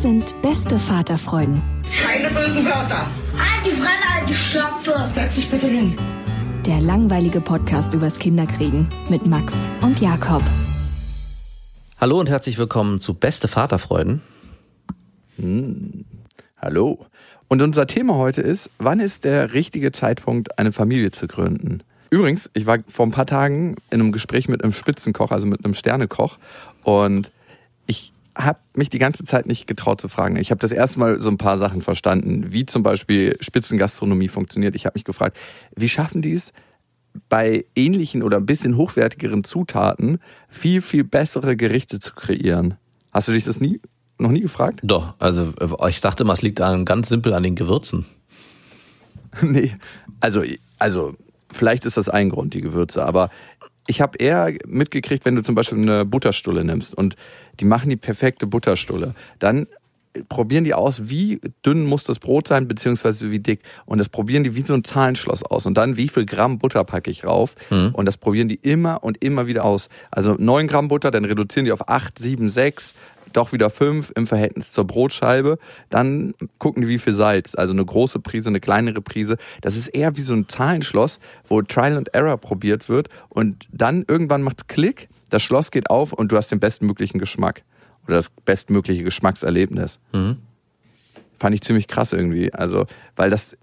Das sind beste Vaterfreuden. Keine bösen Wörter. Die Fremde, alte Schöpfe! Setz dich bitte hin. Der langweilige Podcast übers Kinderkriegen mit Max und Jakob. Hallo und herzlich willkommen zu Beste Vaterfreuden. Hallo. Und unser Thema heute ist, wann ist der richtige Zeitpunkt, eine Familie zu gründen? Übrigens, ich war vor ein paar Tagen in einem Gespräch mit einem Spitzenkoch, also mit einem Sternekoch, und ich habe mich die ganze Zeit nicht getraut zu fragen. Ich habe das erste Mal so ein paar Sachen verstanden, wie zum Beispiel Spitzengastronomie funktioniert. Ich habe mich gefragt, wie schaffen die es, bei ähnlichen oder ein bisschen hochwertigeren Zutaten viel, viel bessere Gerichte zu kreieren? Hast du dich das nie, noch nie gefragt? Doch, also ich dachte mal, es liegt an, ganz simpel an den Gewürzen. Nee, also, also vielleicht ist das ein Grund, die Gewürze, aber ich habe eher mitgekriegt, wenn du zum Beispiel eine Butterstulle nimmst und die machen die perfekte Butterstulle, dann probieren die aus, wie dünn muss das Brot sein, beziehungsweise wie dick. Und das probieren die wie so ein Zahlenschloss aus. Und dann, wie viel Gramm Butter packe ich rauf? Mhm. Und das probieren die immer und immer wieder aus. Also 9 Gramm Butter, dann reduzieren die auf 8, 7, 6, doch wieder 5 im Verhältnis zur Brotscheibe. Dann gucken die, wie viel Salz. Also eine große Prise, eine kleinere Prise. Das ist eher wie so ein Zahlenschloss, wo Trial and Error probiert wird. Und dann irgendwann macht's Klick, das Schloss geht auf und du hast den bestmöglichen Geschmack. Oder das bestmögliche Geschmackserlebnis. Mhm. Fand ich ziemlich krass irgendwie. Also, weil das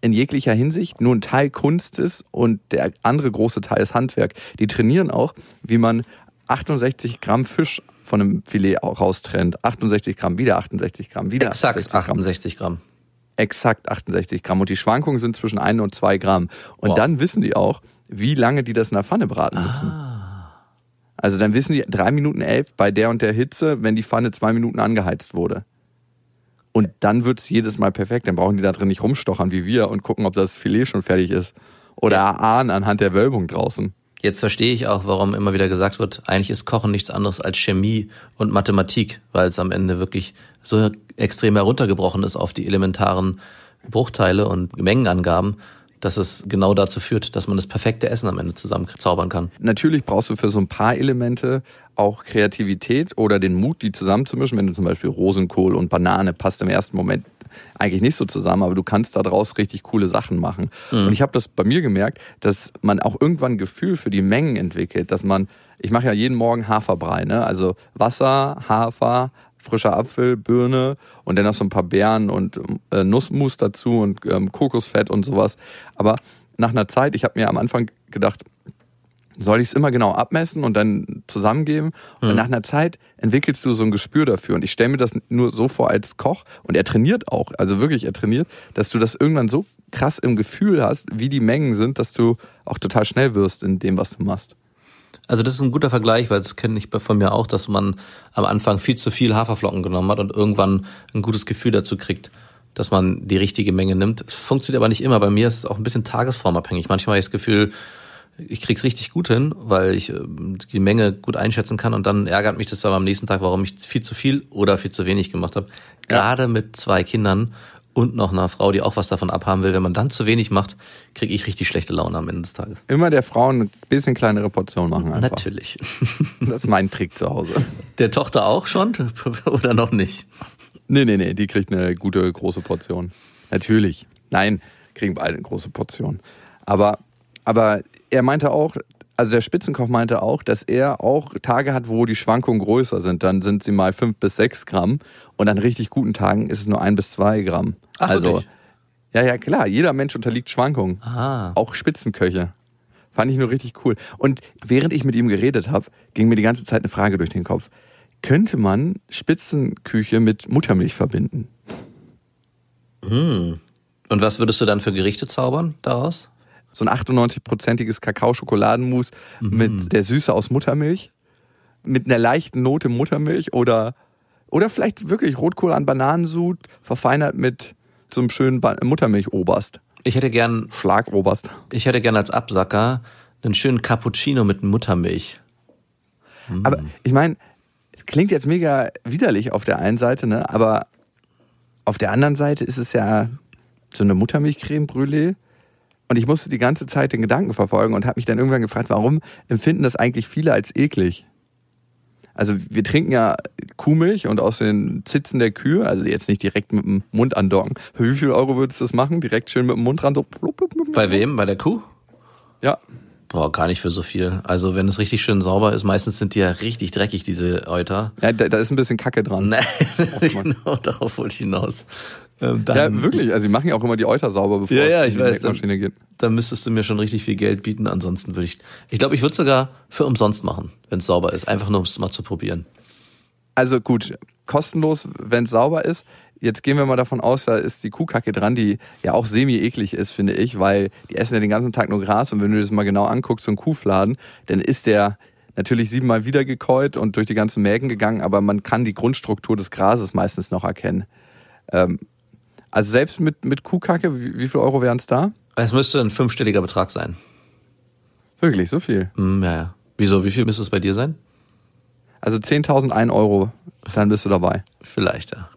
in jeglicher Hinsicht nur ein Teil Kunst ist und der andere große Teil ist Handwerk. Die trainieren auch, wie man 68 Gramm Fisch von einem Filet auch raustrennt. 68 Gramm, wieder 68 Gramm, wieder Exakt 68 Gramm. 68 Gramm. Exakt 68 Gramm. Und die Schwankungen sind zwischen 1 und 2 Gramm. Und Wow. dann wissen die auch, wie lange die das in der Pfanne braten müssen. Also dann wissen die, drei Minuten elf bei der und der Hitze, wenn die Pfanne zwei Minuten angeheizt wurde. Und dann wird es jedes Mal perfekt. Dann brauchen die da drin nicht rumstochern wie wir und gucken, ob das Filet schon fertig ist. Oder erahnen anhand der Wölbung draußen. Jetzt verstehe ich auch, warum immer wieder gesagt wird, eigentlich ist Kochen nichts anderes als Chemie und Mathematik, weil es am Ende wirklich so extrem heruntergebrochen ist auf die elementaren Bruchteile und Mengenangaben, dass es genau dazu führt, dass man das perfekte Essen am Ende zusammenzaubern kann. Natürlich brauchst du für so ein paar Elemente auch Kreativität oder den Mut, die zusammenzumischen. Wenn du zum Beispiel Rosenkohl und Banane passt im ersten Moment eigentlich nicht so zusammen, aber du kannst daraus richtig coole Sachen machen. Und ich habe das bei mir gemerkt, dass man auch irgendwann ein Gefühl für die Mengen entwickelt, dass man, ich mache ja jeden Morgen Haferbrei, ne? also Wasser, Hafer, frischer Apfel, Birne und dann noch so ein paar Beeren und äh, Nussmus dazu und ähm, Kokosfett und sowas. Aber nach einer Zeit, ich habe mir am Anfang gedacht, soll ich es immer genau abmessen und dann zusammengeben? Und nach einer Zeit entwickelst du so ein Gespür dafür. Und ich stelle mir das nur so vor als Koch und er trainiert auch, also wirklich er trainiert, dass du das irgendwann so krass im Gefühl hast, wie die Mengen sind, dass du auch total schnell wirst in dem, was du machst. Also das ist ein guter Vergleich, weil das kenne ich von mir auch, dass man am Anfang viel zu viel Haferflocken genommen hat und irgendwann ein gutes Gefühl dazu kriegt, dass man die richtige Menge nimmt. Es funktioniert aber nicht immer. Bei mir ist es auch ein bisschen tagesformabhängig. Manchmal habe ich das Gefühl, ich krieg's richtig gut hin, weil ich ähm, die Menge gut einschätzen kann und dann ärgert mich das aber am nächsten Tag, warum ich viel zu viel oder viel zu wenig gemacht habe. Gerade mit zwei Kindern und noch einer Frau, die auch was davon abhaben will. Wenn man dann zu wenig macht, kriege ich richtig schlechte Laune am Ende des Tages. Immer der Frauen ein bisschen kleinere Portion machen einfach. Natürlich. Das ist mein Trick zu Hause. Der Tochter auch schon oder noch nicht? Nee, nee, nee, die kriegt eine gute große Portion. Natürlich. Nein, kriegen beide eine große Portion. Aber, aber er meinte auch, also der Spitzenkoch meinte auch, dass er auch Tage hat, wo die Schwankungen größer sind. Dann sind sie mal fünf bis sechs Gramm und an richtig guten Tagen ist es nur ein bis zwei Gramm. Ach, also, wirklich? ja, ja, klar, jeder Mensch unterliegt Schwankungen. Ah. Auch Spitzenköche. Fand ich nur richtig cool. Und während ich mit ihm geredet habe, ging mir die ganze Zeit eine Frage durch den Kopf. Könnte man Spitzenküche mit Muttermilch verbinden? Und was würdest du dann für Gerichte zaubern daraus? So ein 98-prozentiges Kakao-Schokoladenmus mit der Süße aus Muttermilch, mit einer leichten Note Muttermilch oder, oder vielleicht wirklich Rotkohl an Bananensud, verfeinert mit so einem schönen Ba- Muttermilch-Oberst. Ich hätte gern, Schlagoberst. ich hätte gern als Absacker einen schönen Cappuccino mit Muttermilch. Aber ich meine, es klingt jetzt mega widerlich auf der einen Seite, ne? aber auf der anderen Seite ist es ja so eine Muttermilchcreme Brûlée. Und ich musste die ganze Zeit den Gedanken verfolgen und habe mich dann irgendwann gefragt, warum empfinden das eigentlich viele als eklig? Also wir trinken ja Kuhmilch und aus den Zitzen der Kühe, also jetzt nicht direkt mit dem Mund andocken. Für wie viel Euro würdest du das machen? Direkt schön mit dem Mund ran? So plupp, plupp, plupp. Bei wem? Bei der Kuh? Ja. Boah, gar nicht für so viel. Also wenn es richtig schön sauber ist, meistens sind die ja richtig dreckig, diese Euter. ja da, da ist ein bisschen Kacke dran. Nein, genau, darauf wollte ich hinaus. Ähm, Ja, wirklich. Also die machen ja auch immer die Euter sauber, bevor Ja, ja, es ich in die weiß, geht. Da müsstest du mir schon richtig viel Geld bieten. Ansonsten würde ich, ich glaube, ich würde sogar für umsonst machen, wenn es sauber ist. Einfach nur, um es mal zu probieren. Also gut, kostenlos, wenn es sauber ist. Jetzt gehen wir mal davon aus, da ist die Kuhkacke dran, die ja auch semi-eklig ist, finde ich, weil die essen ja den ganzen Tag nur Gras und wenn du das mal genau anguckst, so ein Kuhfladen, dann ist der natürlich siebenmal wiedergekäut und durch die ganzen Mägen gegangen, aber man kann die Grundstruktur des Grases meistens noch erkennen. Ähm, also selbst mit, mit Kuhkacke, wie, wie viel Euro wären es da? Es müsste ein fünfstelliger Betrag sein. Wirklich, so viel. Hm, ja, ja. Wieso? Wie viel müsste es bei dir sein? Also 10.001 Euro, dann bist du dabei. Vielleicht, ja.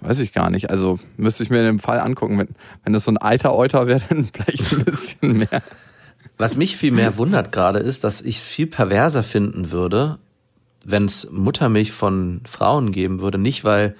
Weiß ich gar nicht. Also müsste ich mir in dem Fall angucken. Wenn, wenn das so ein alter Euter wäre, dann vielleicht ein bisschen mehr. Was mich viel mehr wundert gerade ist, dass ich es viel perverser finden würde, wenn es Muttermilch von Frauen geben würde. Nicht, weil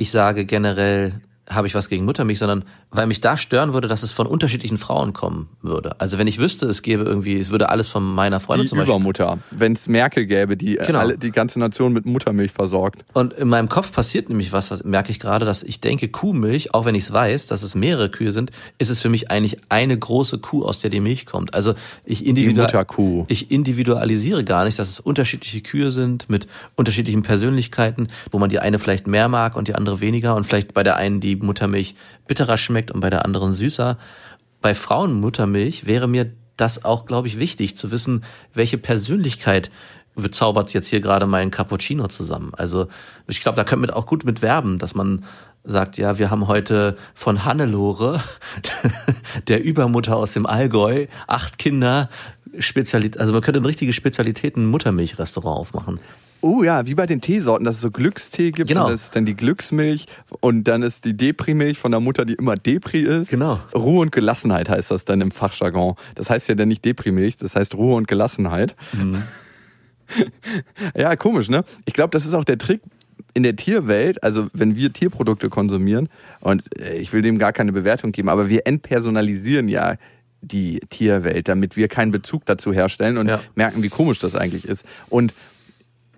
ich sage generell habe ich was gegen Muttermilch, sondern weil mich da stören würde, dass es von unterschiedlichen Frauen kommen würde. Also wenn ich wüsste, es gäbe irgendwie, es würde alles von meiner Freundin Die zum Beispiel Übermutter. Wenn es Merkel gäbe, die äh, Genau. alle, die ganze Nation mit Muttermilch versorgt. Und in meinem Kopf passiert nämlich was, was merke ich gerade, dass ich denke, Kuhmilch, auch wenn ich es weiß, dass es mehrere Kühe sind, ist es für mich eigentlich eine große Kuh, aus der die Milch kommt. Also ich, individua Mutterkuh. ich individualisiere gar nicht, dass es unterschiedliche Kühe sind mit unterschiedlichen Persönlichkeiten, wo man die eine vielleicht mehr mag und die andere weniger und vielleicht bei der einen die Muttermilch bitterer schmeckt und bei der anderen süßer. Bei Frauenmuttermilch wäre mir das auch, glaube ich, wichtig zu wissen, welche Persönlichkeit zaubert jetzt hier gerade meinen Cappuccino zusammen. Also ich glaube, da könnte man auch gut mit werben, dass man sagt, ja, wir haben heute von Hannelore, der Übermutter aus dem Allgäu, acht Kinder, Spezialität, also man könnte ein richtiges Spezialitäten-Muttermilch-Restaurant aufmachen. Oh ja, wie bei den Teesorten, dass es so Glückstee gibt. Genau. Und das ist dann die Glücksmilch und dann ist die Depri-Milch von der Mutter, die immer Depri ist. Genau. Ruhe und Gelassenheit heißt das dann im Fachjargon. Das heißt ja dann nicht Depri-Milch, das heißt Ruhe und Gelassenheit. Mhm. ja, komisch, ne? Ich glaube, das ist auch der Trick in der Tierwelt, also wenn wir Tierprodukte konsumieren, und äh, ich will dem gar keine Bewertung geben, aber wir entpersonalisieren ja die Tierwelt, damit wir keinen Bezug dazu herstellen und Ja. merken, wie komisch das eigentlich ist. Und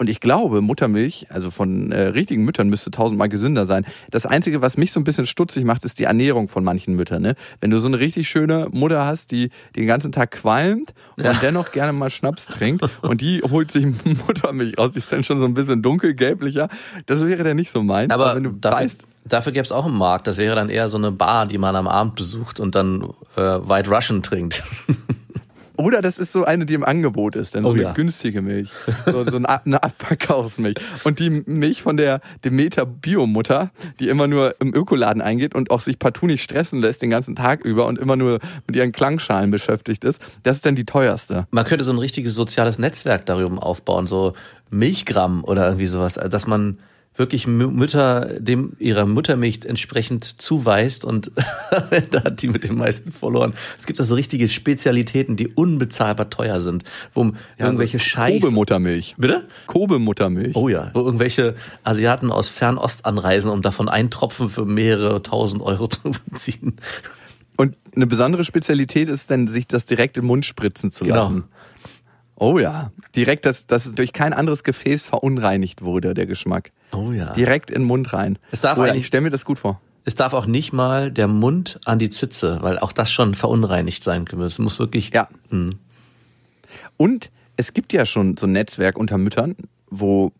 und ich glaube, Muttermilch, also von äh, richtigen Müttern, müsste tausendmal gesünder sein. Das Einzige, was mich so ein bisschen stutzig macht, ist die Ernährung von manchen Müttern. Ne? Wenn du so eine richtig schöne Mutter hast, die den ganzen Tag qualmt und Ja. dennoch gerne mal Schnaps trinkt und die holt sich Muttermilch raus, die ist dann schon so ein bisschen dunkelgelblicher. Das wäre dann nicht so meins. Aber wenn du dafür, weißt, dafür gäbe es auch einen Markt. Das wäre dann eher so eine Bar, die man am Abend besucht und dann äh, White Russian trinkt. Oder das ist so eine, die im Angebot ist, denn so Oh eine ja. günstige Milch. So, so eine, Ab- eine Abverkaufsmilch. Und die Milch von der Demeter Biomutter, die immer nur im Ökoladen eingeht und auch sich partout nicht stressen lässt den ganzen Tag über und immer nur mit ihren Klangschalen beschäftigt ist, das ist dann die teuerste. Man könnte so ein richtiges soziales Netzwerk darüber aufbauen, so Milchgramm oder irgendwie sowas, dass man wirklich Mü- Mütter dem ihrer Muttermilch entsprechend zuweist und da hat die mit den meisten verloren. Es gibt also richtige Spezialitäten, die unbezahlbar teuer sind, wo irgendwelche Scheiß Kobe-Muttermilch. Bitte? Kobe-Muttermilch. Oh ja, wo irgendwelche Asiaten aus Fernost anreisen, um davon einen Tropfen für mehrere tausend Euro zu beziehen. Und eine besondere Spezialität ist dann, sich das direkt im Mund spritzen zu Genau. Oh ja. Direkt, dass, dass es durch kein anderes Gefäß verunreinigt wurde, der Geschmack. Oh ja. Direkt in den Mund rein. Es darf oh, eigentlich- ich stelle mir das gut vor. Es darf auch nicht mal der Mund an die Zitze, weil auch das schon verunreinigt sein könnte. Es muss wirklich. Ja. Hm. Und es gibt ja schon so ein Netzwerk unter Müttern, wo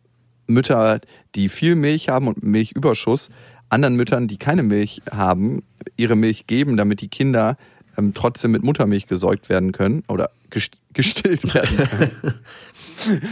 Mütter, die viel Milch haben und Milchüberschuss, anderen Müttern, die keine Milch haben, ihre Milch geben, damit die Kinder ähm, trotzdem mit Muttermilch gesäugt werden können oder gest- gestillt werden können.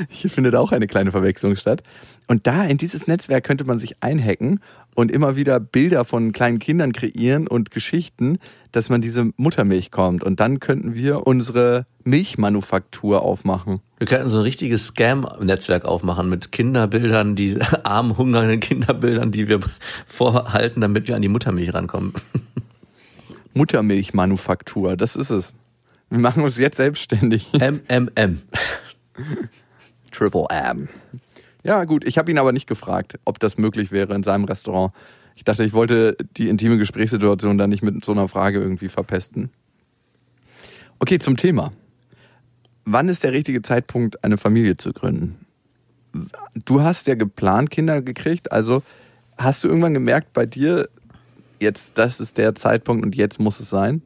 Hier findet auch eine kleine Verwechslung statt. Und da in dieses Netzwerk könnte man sich einhacken und immer wieder Bilder von kleinen Kindern kreieren und Geschichten, dass man diese Muttermilch kommt. Und dann könnten wir unsere Milchmanufaktur aufmachen. Wir könnten so ein richtiges Scam-Netzwerk aufmachen mit Kinderbildern, die armen, hungernden Kinderbildern, die wir vorhalten, damit wir an die Muttermilch rankommen. Muttermilchmanufaktur, das ist es. Wir machen uns jetzt selbstständig. MMM. Triple M. Ja, gut, ich habe ihn aber nicht gefragt, ob das möglich wäre in seinem Restaurant. Ich dachte, ich wollte die intime Gesprächssituation dann nicht mit so einer Frage irgendwie verpesten. Okay, zum Thema. Wann ist der richtige Zeitpunkt, eine Familie zu gründen? Du hast ja geplant, Kinder gekriegt, also hast du irgendwann gemerkt bei dir, jetzt das ist der Zeitpunkt und jetzt muss es sein?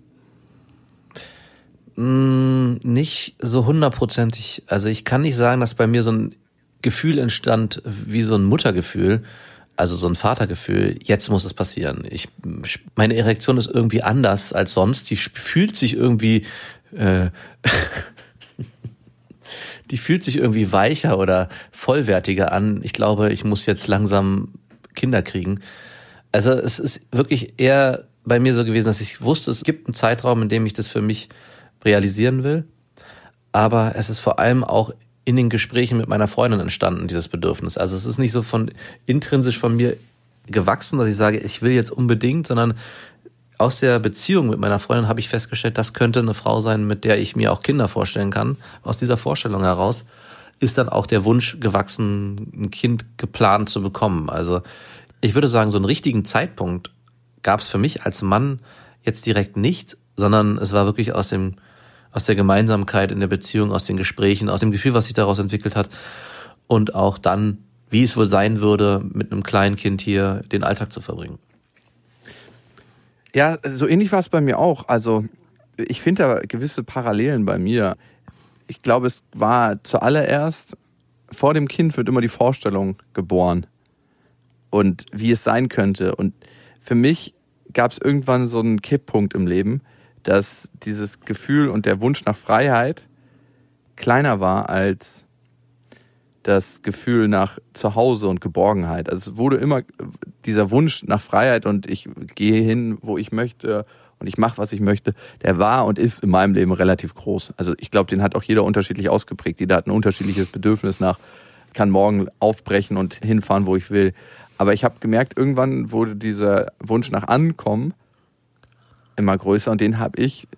Mm, nicht so hundertprozentig. Also ich kann nicht sagen, dass bei mir so ein Gefühl entstand wie so ein Muttergefühl, also so ein Vatergefühl. Jetzt muss es passieren. Ich, meine Erektion ist irgendwie anders als sonst. Die fühlt sich irgendwie, äh, die fühlt sich irgendwie weicher oder vollwertiger an. Ich glaube, ich muss jetzt langsam Kinder kriegen. Also es ist wirklich eher bei mir so gewesen, dass ich wusste, es gibt einen Zeitraum, in dem ich das für mich realisieren will. Aber es ist vor allem auch in den Gesprächen mit meiner Freundin entstanden, dieses Bedürfnis. Also es ist nicht so von intrinsisch von mir gewachsen, dass ich sage, ich will jetzt unbedingt, sondern aus der Beziehung mit meiner Freundin habe ich festgestellt, das könnte eine Frau sein, mit der ich mir auch Kinder vorstellen kann. Aus dieser Vorstellung heraus ist dann auch der Wunsch gewachsen, ein Kind geplant zu bekommen. Also ich würde sagen, so einen richtigen Zeitpunkt gab es für mich als Mann jetzt direkt nicht, sondern es war wirklich aus dem aus der Gemeinsamkeit in der Beziehung, aus den Gesprächen, aus dem Gefühl, was sich daraus entwickelt hat und auch dann, wie es wohl sein würde, mit einem kleinen Kind hier den Alltag zu verbringen. Ja, so ähnlich war es bei mir auch. Also ich finde da gewisse Parallelen bei mir. Ich glaube, es war zuallererst, vor dem Kind wird immer die Vorstellung geboren und wie es sein könnte. Und für mich gab es irgendwann so einen Kipppunkt im Leben, dass dieses Gefühl und der Wunsch nach Freiheit kleiner war als das Gefühl nach Zuhause und Geborgenheit. Also es wurde immer dieser Wunsch nach Freiheit und ich gehe hin, wo ich möchte und ich mache, was ich möchte, der war und ist in meinem Leben relativ groß. Also ich glaube, den hat auch jeder unterschiedlich ausgeprägt. Jeder hat ein unterschiedliches Bedürfnis nach, kann morgen aufbrechen und hinfahren, wo ich will. Aber ich habe gemerkt, irgendwann wurde dieser Wunsch nach Ankommen immer größer und den habe ich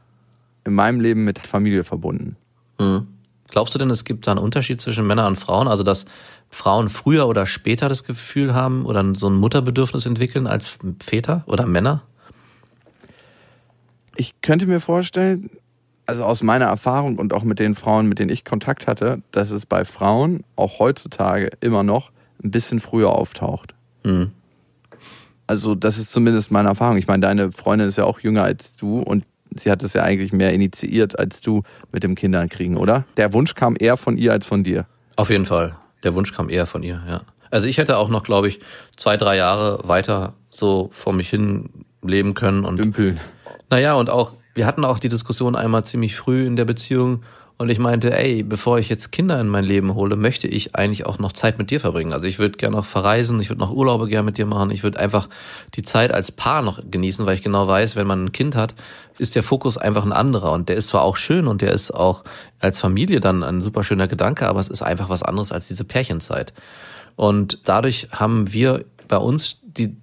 in meinem Leben mit Familie verbunden. Mhm. Glaubst du denn, es gibt da einen Unterschied zwischen Männern und Frauen? Also, dass Frauen früher oder später das Gefühl haben oder so ein Mutterbedürfnis entwickeln als Väter oder Männer? Ich könnte mir vorstellen, also aus meiner Erfahrung und auch mit den Frauen, mit denen ich Kontakt hatte, dass es bei Frauen auch heutzutage immer noch ein bisschen früher auftaucht. Mhm. Also das ist zumindest meine Erfahrung. Ich meine, deine Freundin ist ja auch jünger als du und sie hat es ja eigentlich mehr initiiert als du mit dem Kindern oder? Der Wunsch kam eher von ihr als von dir. Auf jeden Fall. Der Wunsch kam eher von ihr, ja. Also ich hätte auch noch, glaube ich, zwei, drei Jahre weiter so vor mich hin leben können und Dümpeln. Naja, und auch, wir hatten auch die Diskussion einmal ziemlich früh in der Beziehung und ich meinte, ey, bevor ich jetzt Kinder in mein Leben hole, möchte ich eigentlich auch noch Zeit mit dir verbringen. Also ich würde gerne noch verreisen, ich würde noch Urlaube gerne mit dir machen, ich würde einfach die Zeit als Paar noch genießen, weil ich genau weiß, wenn man ein Kind hat, ist der Fokus einfach ein anderer und der ist zwar auch schön und der ist auch als Familie dann ein super schöner Gedanke, aber es ist einfach was anderes als diese Pärchenzeit. Und dadurch haben wir bei uns die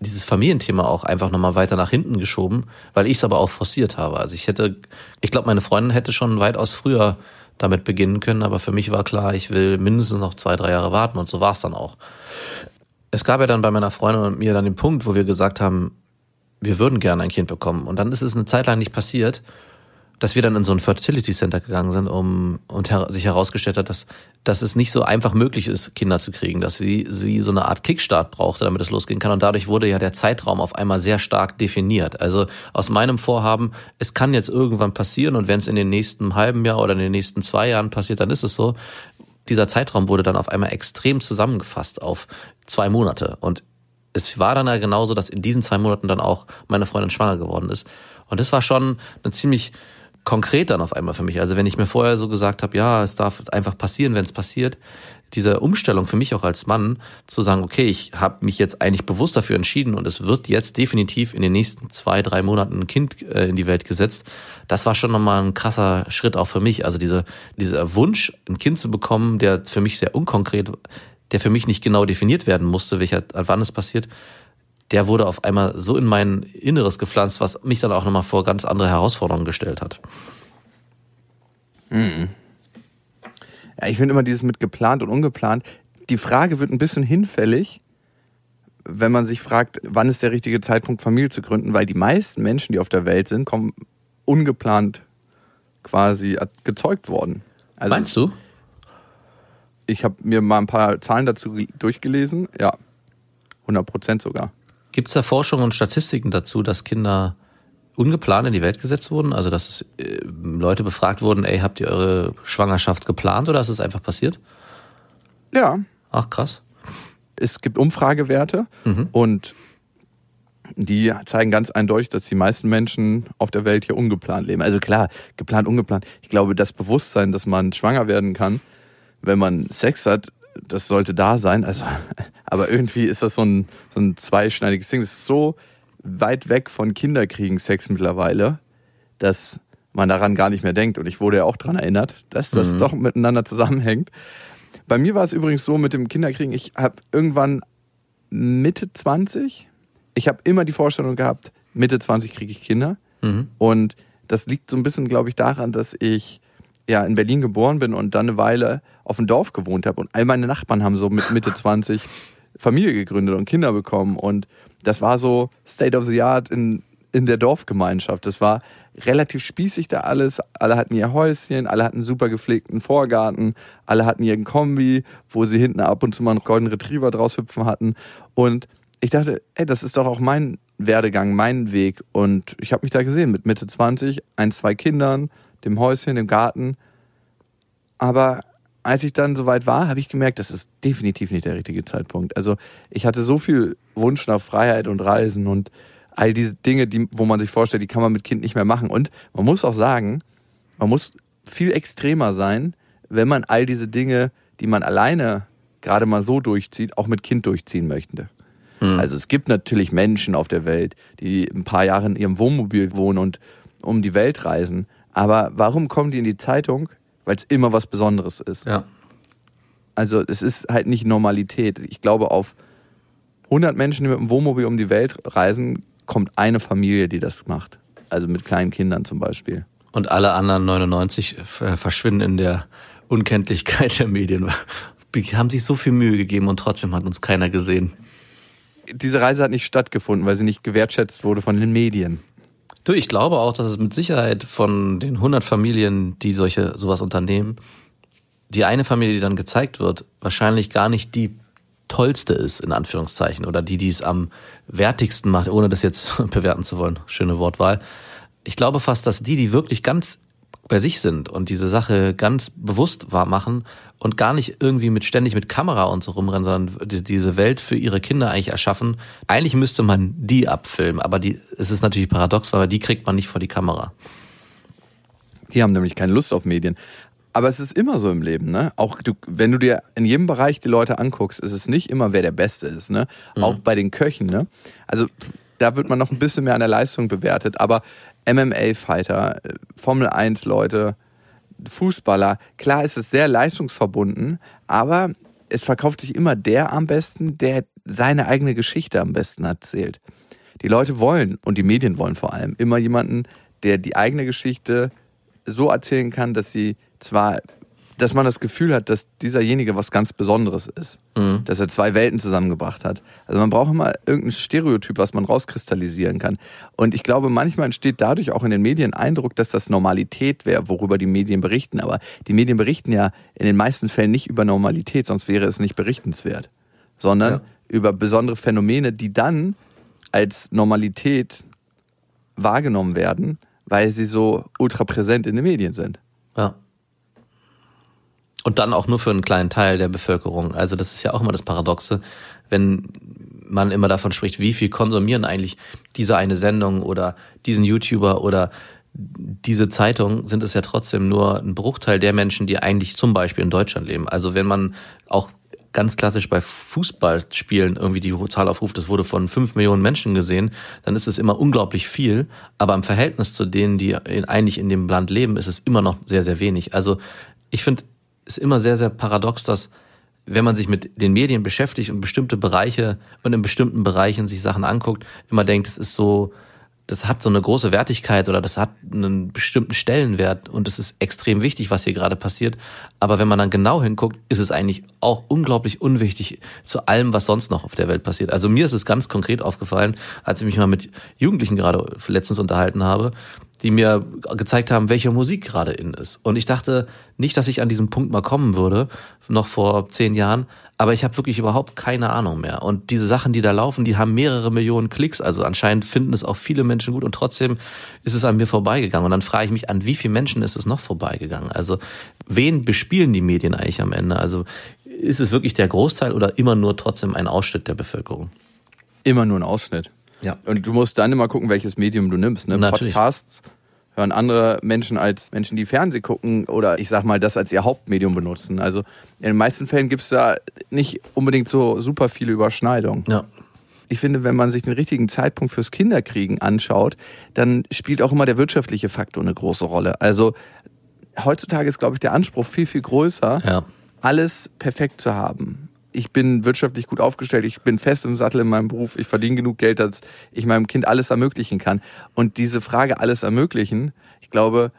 dieses Familienthema auch einfach nochmal weiter nach hinten geschoben, weil ich es aber auch forciert habe. Also ich hätte, ich glaube, meine Freundin hätte schon weitaus früher damit beginnen können, aber für mich war klar, ich will mindestens noch zwei, drei Jahre warten und so war es dann auch. Es gab ja dann bei meiner Freundin und mir dann den Punkt, wo wir gesagt haben, wir würden gerne ein Kind bekommen. Und dann ist es eine Zeit lang nicht passiert, dass wir dann in so ein Fertility Center gegangen sind, um und her sich herausgestellt hat, dass, dass es nicht so einfach möglich ist, Kinder zu kriegen, dass sie, sie so eine Art Kickstart brauchte, damit es losgehen kann. Und dadurch wurde ja der Zeitraum auf einmal sehr stark definiert. Also aus meinem Vorhaben, es kann jetzt irgendwann passieren und wenn es in den nächsten halben Jahr oder in den nächsten zwei Jahren passiert, dann ist es so. Dieser Zeitraum wurde dann auf einmal extrem zusammengefasst auf zwei Monate. Und es war dann ja genauso, dass in diesen zwei Monaten dann auch meine Freundin schwanger geworden ist. Und das war schon eine ziemlich konkret dann auf einmal für mich. Also wenn ich mir vorher so gesagt habe, ja, es darf einfach passieren, wenn es passiert, diese Umstellung für mich auch als Mann zu sagen, okay, ich habe mich jetzt eigentlich bewusst dafür entschieden und es wird jetzt definitiv in den nächsten zwei, drei Monaten ein Kind äh, in die Welt gesetzt, das war schon nochmal ein krasser Schritt auch für mich. Also diese, dieser Wunsch, ein Kind zu bekommen, der für mich sehr unkonkret, der für mich nicht genau definiert werden musste, welcher, wann es passiert, der wurde auf einmal so in mein Inneres gepflanzt, was mich dann auch nochmal vor ganz andere Herausforderungen gestellt hat. Mhm. Ja, ich finde immer dieses mit geplant und ungeplant. Die Frage wird ein bisschen hinfällig, wenn man sich fragt, wann ist der richtige Zeitpunkt, Familie zu gründen, weil die meisten Menschen, die auf der Welt sind, kommen ungeplant quasi gezeugt worden. Also Meinst du? Ich habe mir mal ein paar Zahlen dazu durchgelesen. Ja, 100 Prozent sogar. Gibt es da Forschung und Statistiken dazu, dass Kinder ungeplant in die Welt gesetzt wurden? Also dass es, äh, Leute befragt wurden, ey, habt ihr eure Schwangerschaft geplant oder ist es einfach passiert? Ja. Ach, krass. Es gibt Umfragewerte mhm. und die zeigen ganz eindeutig, dass die meisten Menschen auf der Welt hier ungeplant leben. Also klar, geplant, ungeplant. Ich glaube, das Bewusstsein, dass man schwanger werden kann, wenn man Sex hat, das sollte da sein. Also, aber irgendwie ist das so ein, so ein zweischneidiges Ding. Das ist so weit weg von Kinderkriegen Sex mittlerweile, dass man daran gar nicht mehr denkt. Und ich wurde ja auch daran erinnert, dass das mhm. doch miteinander zusammenhängt. Bei mir war es übrigens so mit dem Kinderkriegen, ich habe irgendwann Mitte 20, ich habe immer die Vorstellung gehabt, Mitte 20 kriege ich Kinder. Mhm. Und das liegt so ein bisschen, glaube ich, daran, dass ich ja in Berlin geboren bin und dann eine Weile auf dem Dorf gewohnt habe. Und all meine Nachbarn haben so mit Mitte 20 Familie gegründet und Kinder bekommen. Und das war so State of the Art in, in der Dorfgemeinschaft. Das war relativ spießig da alles. Alle hatten ihr Häuschen, alle hatten einen super gepflegten Vorgarten, alle hatten ihren Kombi, wo sie hinten ab und zu mal einen goldenen Retriever draus hüpfen hatten. Und ich dachte, ey, das ist doch auch mein Werdegang, mein Weg. Und ich habe mich da gesehen mit Mitte 20, ein, zwei Kindern, dem Häuschen, dem Garten. Aber als ich dann soweit war, habe ich gemerkt, das ist definitiv nicht der richtige Zeitpunkt. Also ich hatte so viel Wunsch nach Freiheit und Reisen und all diese Dinge, die, wo man sich vorstellt, die kann man mit Kind nicht mehr machen. Und man muss auch sagen, man muss viel extremer sein, wenn man all diese Dinge, die man alleine gerade mal so durchzieht, auch mit Kind durchziehen möchte. Hm. Also es gibt natürlich Menschen auf der Welt, die ein paar Jahre in ihrem Wohnmobil wohnen und um die Welt reisen. Aber warum kommen die in die Zeitung? Weil es immer was Besonderes ist. Ja. Also es ist halt nicht Normalität. Ich glaube, auf 100 Menschen, die mit dem Wohnmobil um die Welt reisen, kommt eine Familie, die das macht. Also mit kleinen Kindern zum Beispiel. Und alle anderen 99 verschwinden in der Unkenntlichkeit der Medien. Die haben sich so viel Mühe gegeben und trotzdem hat uns keiner gesehen. Diese Reise hat nicht stattgefunden, weil sie nicht gewertschätzt wurde von den Medien. Du, ich glaube auch, dass es mit Sicherheit von den 100 Familien, die solche sowas unternehmen, die eine Familie, die dann gezeigt wird, wahrscheinlich gar nicht die tollste ist, in Anführungszeichen, oder die, die es am wertigsten macht, ohne das jetzt bewerten zu wollen. Schöne Wortwahl. Ich glaube fast, dass die, die wirklich ganz bei sich sind und diese Sache ganz bewusst wahr machen und gar nicht irgendwie mit ständig mit Kamera und so rumrennen, sondern diese Welt für ihre Kinder eigentlich erschaffen. Eigentlich müsste man die abfilmen, aber die, es ist natürlich paradox, weil die kriegt man nicht vor die Kamera. Die haben nämlich keine Lust auf Medien. Aber es ist immer so im Leben, ne? Auch du, wenn du dir in jedem Bereich die Leute anguckst, ist es nicht immer, wer der Beste ist, ne? Mhm. Auch bei den Köchen, ne? Also da wird man noch ein bisschen mehr an der Leistung bewertet, aber MMA-Fighter, Formel 1-Leute, Fußballer, klar ist es sehr leistungsverbunden, aber es verkauft sich immer der am besten, der seine eigene Geschichte am besten erzählt. Die Leute wollen und die Medien wollen vor allem immer jemanden, der die eigene Geschichte so erzählen kann, dass sie zwar dass man das Gefühl hat, dass dieserjenige was ganz Besonderes ist. Mhm. Dass er zwei Welten zusammengebracht hat. Also man braucht immer irgendein Stereotyp, was man rauskristallisieren kann. Und ich glaube, manchmal entsteht dadurch auch in den Medien Eindruck, dass das Normalität wäre, worüber die Medien berichten. Aber die Medien berichten ja in den meisten Fällen nicht über Normalität, sonst wäre es nicht berichtenswert. Sondern Ja. über besondere Phänomene, die dann als Normalität wahrgenommen werden, weil sie so ultra präsent in den Medien sind. Ja. Und dann auch nur für einen kleinen Teil der Bevölkerung. Also das ist ja auch immer das Paradoxe, wenn man immer davon spricht, wie viel konsumieren eigentlich diese eine Sendung oder diesen YouTuber oder diese Zeitung, sind es ja trotzdem nur ein Bruchteil der Menschen, die eigentlich zum Beispiel in Deutschland leben. Also wenn man auch ganz klassisch bei Fußballspielen irgendwie die Zahl aufruft, das wurde von fünf Millionen Menschen gesehen, dann ist es immer unglaublich viel. Aber im Verhältnis zu denen, die eigentlich in dem Land leben, ist es immer noch sehr, sehr wenig. Also ich finde es immer sehr, sehr paradox, dass wenn man sich mit den Medien beschäftigt und bestimmte Bereiche und in bestimmten Bereichen sich Sachen anguckt, immer denkt, es ist so, das hat so eine große Wertigkeit oder das hat einen bestimmten Stellenwert und es ist extrem wichtig, was hier gerade passiert. Aber wenn man dann genau hinguckt, ist es eigentlich auch unglaublich unwichtig zu allem, was sonst noch auf der Welt passiert. Also mir ist es ganz konkret aufgefallen, als ich mich mal mit Jugendlichen gerade letztens unterhalten habe, die mir gezeigt haben, welche Musik gerade in ist. Und ich dachte nicht, dass ich an diesem Punkt mal kommen würde, noch vor zehn Jahren, aber ich habe wirklich überhaupt keine Ahnung mehr. Und diese Sachen, die da laufen, die haben mehrere Millionen Klicks. Also anscheinend finden es auch viele Menschen gut und trotzdem ist es an mir vorbeigegangen. Und dann frage ich mich, an wie vielen Menschen ist es noch vorbeigegangen? Also wen bespielen die Medien eigentlich am Ende? Also ist es wirklich der Großteil oder immer nur trotzdem ein Ausschnitt der Bevölkerung? Immer nur ein Ausschnitt. Ja. Und du musst dann immer gucken, welches Medium du nimmst. Ne? Natürlich. Podcasts hören andere Menschen als Menschen, die Fernsehen gucken oder ich sag mal, das als ihr Hauptmedium benutzen. Also in den meisten Fällen gibt es da nicht unbedingt so super viele Überschneidungen. Ja. Ich finde, wenn man sich den richtigen Zeitpunkt fürs Kinderkriegen anschaut, dann spielt auch immer der wirtschaftliche Faktor eine große Rolle. Also heutzutage ist, glaube ich, der Anspruch viel, viel größer, Ja. alles perfekt zu haben. Ich bin wirtschaftlich gut aufgestellt, ich bin fest im Sattel in meinem Beruf, ich verdiene genug Geld, dass ich meinem Kind alles ermöglichen kann. Und diese Frage, alles ermöglichen, ich glaube,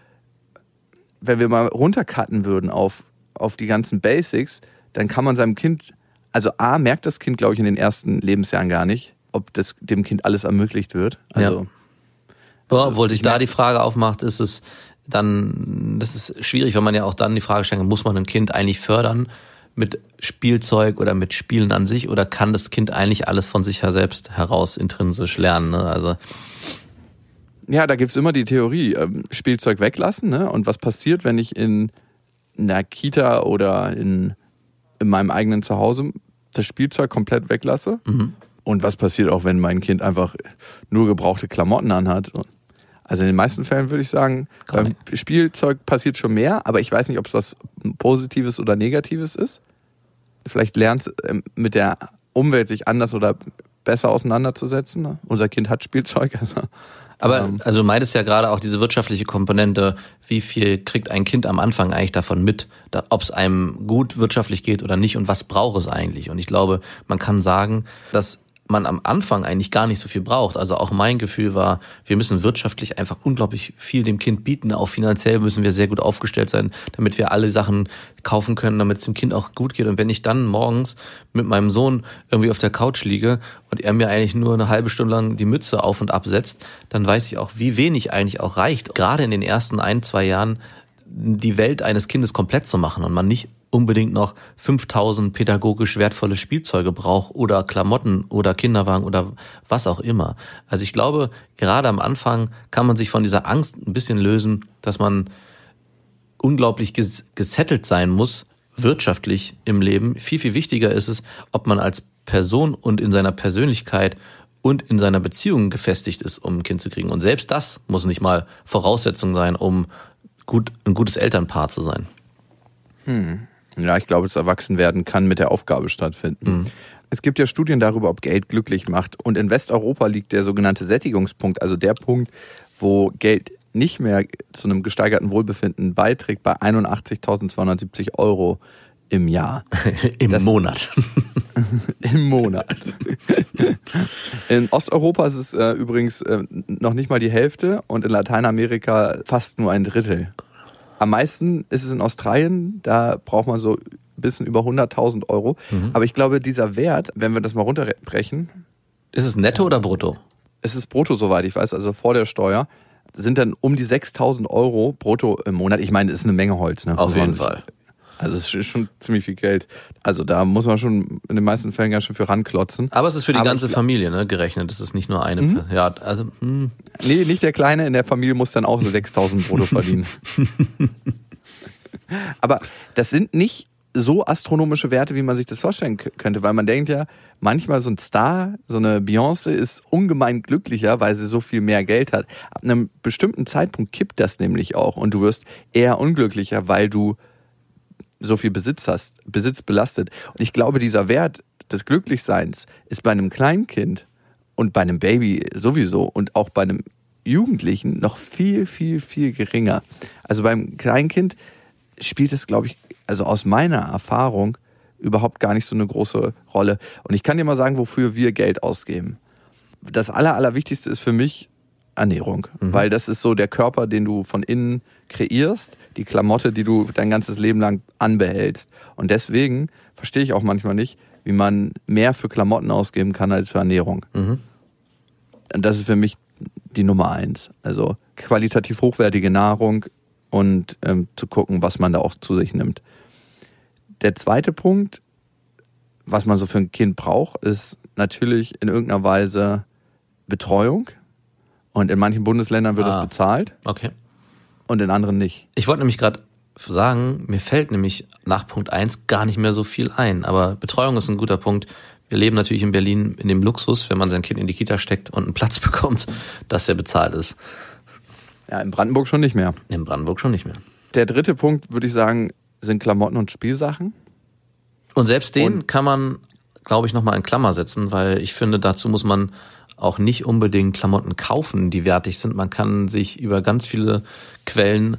wenn wir mal runtercutten würden auf, auf die ganzen Basics, dann kann man seinem Kind, also A, merkt das Kind, glaube ich, in den ersten Lebensjahren gar nicht, ob das dem Kind alles ermöglicht wird. Also, Ja, obwohl sich ich da die Frage aufmacht, ist es dann, das ist schwierig, weil man ja auch dann die Frage stellen kann, muss man ein Kind eigentlich fördern mit Spielzeug oder mit Spielen an sich oder kann das Kind eigentlich alles von sich her selbst heraus intrinsisch lernen? Ne? Also Ja, da gibt's immer die Theorie, ähm, Spielzeug weglassen. Ne? Und was passiert, wenn ich in einer Kita oder in, in meinem eigenen Zuhause das Spielzeug komplett weglasse? Und was passiert auch, wenn mein Kind einfach nur gebrauchte Klamotten anhat? Also in den meisten Fällen würde ich sagen, beim Spielzeug passiert schon mehr, aber ich weiß nicht, ob es was Positives oder Negatives ist. Vielleicht lernt es ähm, mit der Umwelt sich anders oder besser auseinanderzusetzen. Ne? Unser Kind hat Spielzeug. Also, Aber ähm, also meintest ja gerade auch diese wirtschaftliche Komponente, wie viel kriegt ein Kind am Anfang eigentlich davon mit, ob es einem gut wirtschaftlich geht oder nicht und was braucht es eigentlich? Und ich glaube, man kann sagen, dass man am Anfang eigentlich gar nicht so viel braucht. Also auch mein Gefühl war, wir müssen wirtschaftlich einfach unglaublich viel dem Kind bieten. Auch finanziell müssen wir sehr gut aufgestellt sein, damit wir alle Sachen kaufen können, damit es dem Kind auch gut geht. Und wenn ich dann morgens mit meinem Sohn irgendwie auf der Couch liege und er mir eigentlich nur eine halbe Stunde lang die Mütze auf und absetzt, dann weiß ich auch, wie wenig eigentlich auch reicht, gerade in den ersten ein, zwei Jahren die Welt eines Kindes komplett zu machen und man nicht unbedingt noch 5000 pädagogisch wertvolle Spielzeuge braucht oder Klamotten oder Kinderwagen oder was auch immer. Also ich glaube, gerade am Anfang kann man sich von dieser Angst ein bisschen lösen, dass man unglaublich ges gesettelt sein muss, wirtschaftlich im Leben. Viel, viel wichtiger ist es, ob man als Person und in seiner Persönlichkeit und in seiner Beziehung gefestigt ist, um ein Kind zu kriegen. Und selbst das muss nicht mal Voraussetzung sein, um gut, ein gutes Elternpaar zu sein. Ja, ich glaube, das Erwachsenwerden kann mit der Aufgabe stattfinden. Es gibt ja Studien darüber, ob Geld glücklich macht. Und in Westeuropa liegt der sogenannte Sättigungspunkt, also der Punkt, wo Geld nicht mehr zu einem gesteigerten Wohlbefinden beiträgt, bei 81.270 Euro im Jahr. Im Das- Monat. Im Monat. In Osteuropa ist es äh, übrigens äh, noch nicht mal die Hälfte und in Lateinamerika fast nur ein Drittel. Am meisten ist es in Australien, da braucht man so ein bisschen über 100.000 Euro. Mhm. Aber ich glaube, dieser Wert, wenn wir das mal runterbrechen, Ist es netto oder brutto? es ist brutto, soweit ich weiß, also vor der Steuer, sind dann um die 6.000 Euro brutto im Monat. Ich meine, das ist eine Menge Holz. Ne? Auf jeden Fall. Also es ist schon ziemlich viel Geld. Also da muss man schon in den meisten Fällen ganz schön für ranklotzen. Aber es ist für die Aber ganze Familie ne, gerechnet. Es ist nicht nur eine. Per- Ja, also hm. Nee, nicht der Kleine in der Familie muss dann auch so 6000 brutto verdienen. Aber das sind nicht so astronomische Werte, wie man sich das vorstellen könnte, weil man denkt ja, manchmal so ein Star, so eine Beyoncé ist ungemein glücklicher, weil sie so viel mehr Geld hat. Ab einem bestimmten Zeitpunkt kippt das nämlich auch und du wirst eher unglücklicher, weil du so viel Besitz hast, Besitz belastet. Und ich glaube, dieser Wert des Glücklichseins ist bei einem Kleinkind und bei einem Baby sowieso und auch bei einem Jugendlichen noch viel, viel, viel geringer. Also beim Kleinkind spielt es, glaube ich, also aus meiner Erfahrung überhaupt gar nicht so eine große Rolle. Und ich kann dir mal sagen, wofür wir Geld ausgeben. Das Aller, Allerwichtigste ist für mich Ernährung, weil das ist so der Körper, den du von innen kreierst, die Klamotte, die du dein ganzes Leben lang anbehältst. Und deswegen verstehe ich auch manchmal nicht, wie man mehr für Klamotten ausgeben kann als für Ernährung. Und das ist für mich die Nummer eins. Also qualitativ hochwertige Nahrung und ähm, zu gucken, was man da auch zu sich nimmt. Der zweite Punkt, was man so für ein Kind braucht, ist natürlich in irgendeiner Weise Betreuung. Und in manchen Bundesländern wird Ah. das bezahlt okay. Und in anderen nicht. Ich wollte nämlich gerade sagen, mir fällt nämlich nach Punkt 1 gar nicht mehr so viel ein. Aber Betreuung ist ein guter Punkt. Wir leben natürlich in Berlin in dem Luxus, wenn man sein Kind in die Kita steckt und einen Platz bekommt, dass er bezahlt ist. Ja, in Brandenburg schon nicht mehr. In Brandenburg schon nicht mehr. Der dritte Punkt, würde ich sagen, sind Klamotten und Spielsachen. Und selbst den Und- kann man, glaube ich, nochmal in Klammer setzen, weil ich finde, dazu muss man auch nicht unbedingt Klamotten kaufen, die wertig sind. Man kann sich über ganz viele Quellen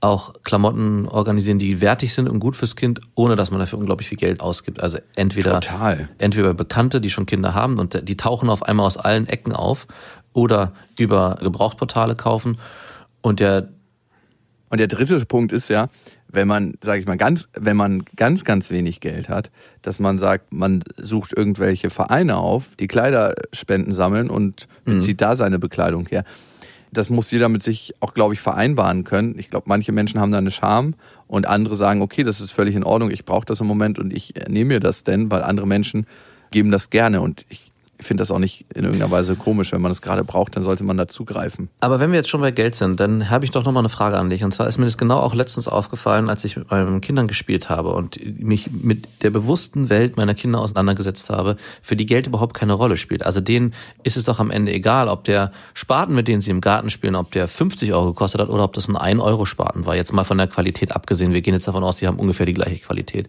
auch Klamotten organisieren, die wertig sind und gut fürs Kind, ohne dass man dafür unglaublich viel Geld ausgibt. Also entweder, Total. entweder Bekannte, die schon Kinder haben und die tauchen auf einmal aus allen Ecken auf oder über Gebrauchtportale kaufen. Und der Und der dritte Punkt ist ja, wenn man, sage ich mal, ganz, wenn man ganz, ganz wenig Geld hat, dass man sagt, man sucht irgendwelche Vereine auf, die Kleiderspenden sammeln und bezieht da seine Bekleidung her. Das muss jeder mit sich auch, glaube ich, vereinbaren können. Ich glaube, manche Menschen haben da eine Scham und andere sagen, okay, das ist völlig in Ordnung, ich brauche das im Moment und ich äh, nehme mir das denn, weil andere Menschen geben das gerne und ich finde das auch nicht in irgendeiner Weise komisch. Wenn man es gerade braucht, dann sollte man da zugreifen. Aber wenn wir jetzt schon bei Geld sind, dann habe ich doch noch mal eine Frage an dich. Und zwar ist mir das genau auch letztens aufgefallen, als ich mit meinen Kindern gespielt habe und mich mit der bewussten Welt meiner Kinder auseinandergesetzt habe, für die Geld überhaupt keine Rolle spielt. Also denen ist es doch am Ende egal, ob der Spaten, mit dem sie im Garten spielen, ob der 50 Euro gekostet hat oder ob das ein 1-Euro-Spaten war. Jetzt mal von der Qualität abgesehen. Wir gehen jetzt davon aus, sie haben ungefähr die gleiche Qualität.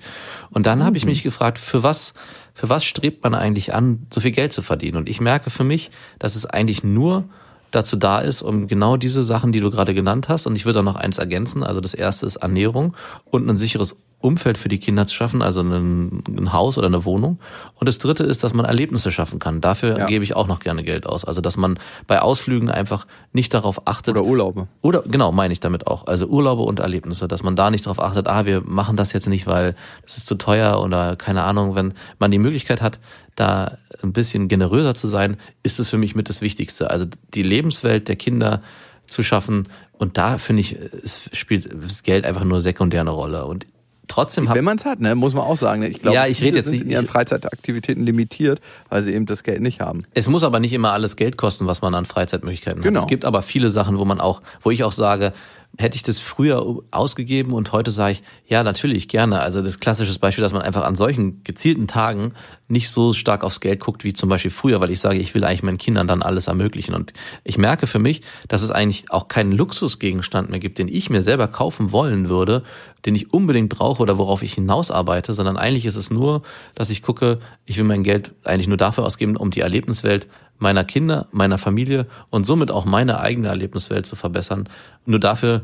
Und dann habe ich mich gefragt, für was für was strebt man eigentlich an, so viel Geld zu verdienen? Und ich merke für mich, dass es eigentlich nur dazu da ist, um genau diese Sachen, die du gerade genannt hast, und ich würde auch noch eins ergänzen, also das erste ist Ernährung und ein sicheres Umfeld für die Kinder zu schaffen, also ein, ein Haus oder eine Wohnung. Und das dritte ist, dass man Erlebnisse schaffen kann. Dafür Ja. gebe ich auch noch gerne Geld aus. Also dass man bei Ausflügen einfach nicht darauf achtet, Oder Urlaube. oder genau, meine ich damit auch. Also Urlaube und Erlebnisse, dass man da nicht darauf achtet, ah, wir machen das jetzt nicht, weil das ist zu teuer oder keine Ahnung, wenn man die Möglichkeit hat, da ein bisschen generöser zu sein, ist es für mich mit das Wichtigste. Also die Lebenswelt der Kinder zu schaffen und da finde ich, es spielt das Geld einfach nur sekundär eine Rolle. Und trotzdem Wenn man es hat, ne, muss man auch sagen. ne? Ich glaube, Ja, ich rede jetzt sind nicht- in ihren Freizeitaktivitäten limitiert, weil sie eben das Geld nicht haben. Es muss aber nicht immer alles Geld kosten, was man an Freizeitmöglichkeiten Genau. hat. Es gibt aber viele Sachen, wo man auch, wo ich auch sage, hätte ich das früher ausgegeben und heute sage ich, ja, natürlich, gerne. Also das klassische Beispiel, dass man einfach an solchen gezielten Tagen nicht so stark aufs Geld guckt wie zum Beispiel früher, weil ich sage, ich will eigentlich meinen Kindern dann alles ermöglichen. Und ich merke für mich, dass es eigentlich auch keinen Luxusgegenstand mehr gibt, den ich mir selber kaufen wollen würde, den ich unbedingt brauche oder worauf ich hinausarbeite, sondern eigentlich ist es nur, dass ich gucke, ich will mein Geld eigentlich nur dafür ausgeben, um die Erlebniswelt meiner Kinder, meiner Familie und somit auch meine eigene Erlebniswelt zu verbessern. Nur dafür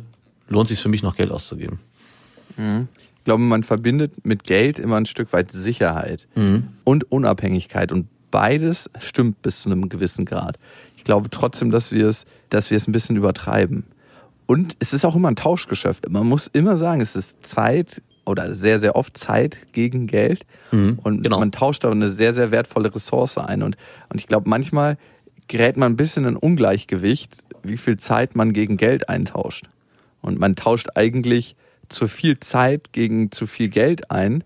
lohnt es sich für mich noch Geld auszugeben. Ich glaube, man verbindet mit Geld immer ein Stück weit Sicherheit und Unabhängigkeit. Und beides stimmt bis zu einem gewissen Grad. Ich glaube trotzdem, dass wir es, dass wir es ein bisschen übertreiben. Und es ist auch immer ein Tauschgeschäft. Man muss immer sagen, es ist Zeit oder sehr, sehr oft Zeit gegen Geld. Mhm, und genau. man tauscht da eine sehr, sehr wertvolle Ressource ein. Und, und ich glaube, manchmal gerät man ein bisschen in Ungleichgewicht, wie viel Zeit man gegen Geld eintauscht. Und man tauscht eigentlich zu viel Zeit gegen zu viel Geld ein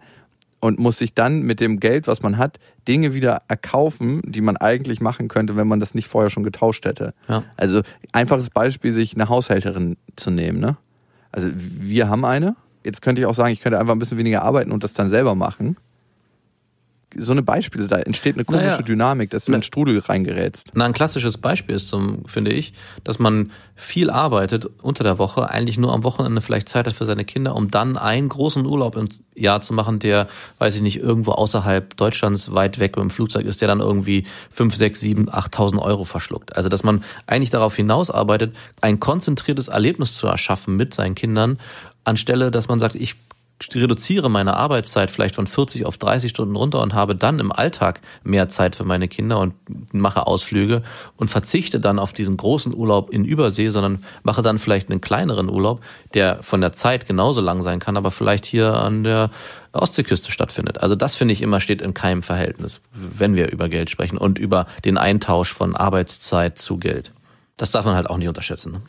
und muss sich dann mit dem Geld, was man hat, Dinge wieder erkaufen, die man eigentlich machen könnte, wenn man das nicht vorher schon getauscht hätte. Ja. Also einfaches Beispiel, sich eine Haushälterin zu nehmen. Ne? Also wir haben eine. Jetzt könnte ich auch sagen, ich könnte einfach ein bisschen weniger arbeiten und das dann selber machen. So eine Beispiele, da entsteht eine komische Naja. Dynamik, dass du in den Strudel reingerätst. Na, ein klassisches Beispiel ist, zum, finde ich, dass man viel arbeitet unter der Woche, eigentlich nur am Wochenende vielleicht Zeit hat für seine Kinder, um dann einen großen Urlaub im Jahr zu machen, der, weiß ich nicht, irgendwo außerhalb Deutschlands weit weg dem Flugzeug ist, der dann irgendwie 5, 6, 7, 8.000 Euro verschluckt. Also, dass man eigentlich darauf hinausarbeitet, ein konzentriertes Erlebnis zu erschaffen mit seinen Kindern, anstelle, dass man sagt, ich reduziere meine Arbeitszeit vielleicht von 40 auf 30 Stunden runter und habe dann im Alltag mehr Zeit für meine Kinder und mache Ausflüge und verzichte dann auf diesen großen Urlaub in Übersee, sondern mache dann vielleicht einen kleineren Urlaub, der von der Zeit genauso lang sein kann, aber vielleicht hier an der Ostseeküste stattfindet. Also das finde ich immer steht in keinem Verhältnis, wenn wir über Geld sprechen und über den Eintausch von Arbeitszeit zu Geld. Das darf man halt auch nicht unterschätzen. Ne?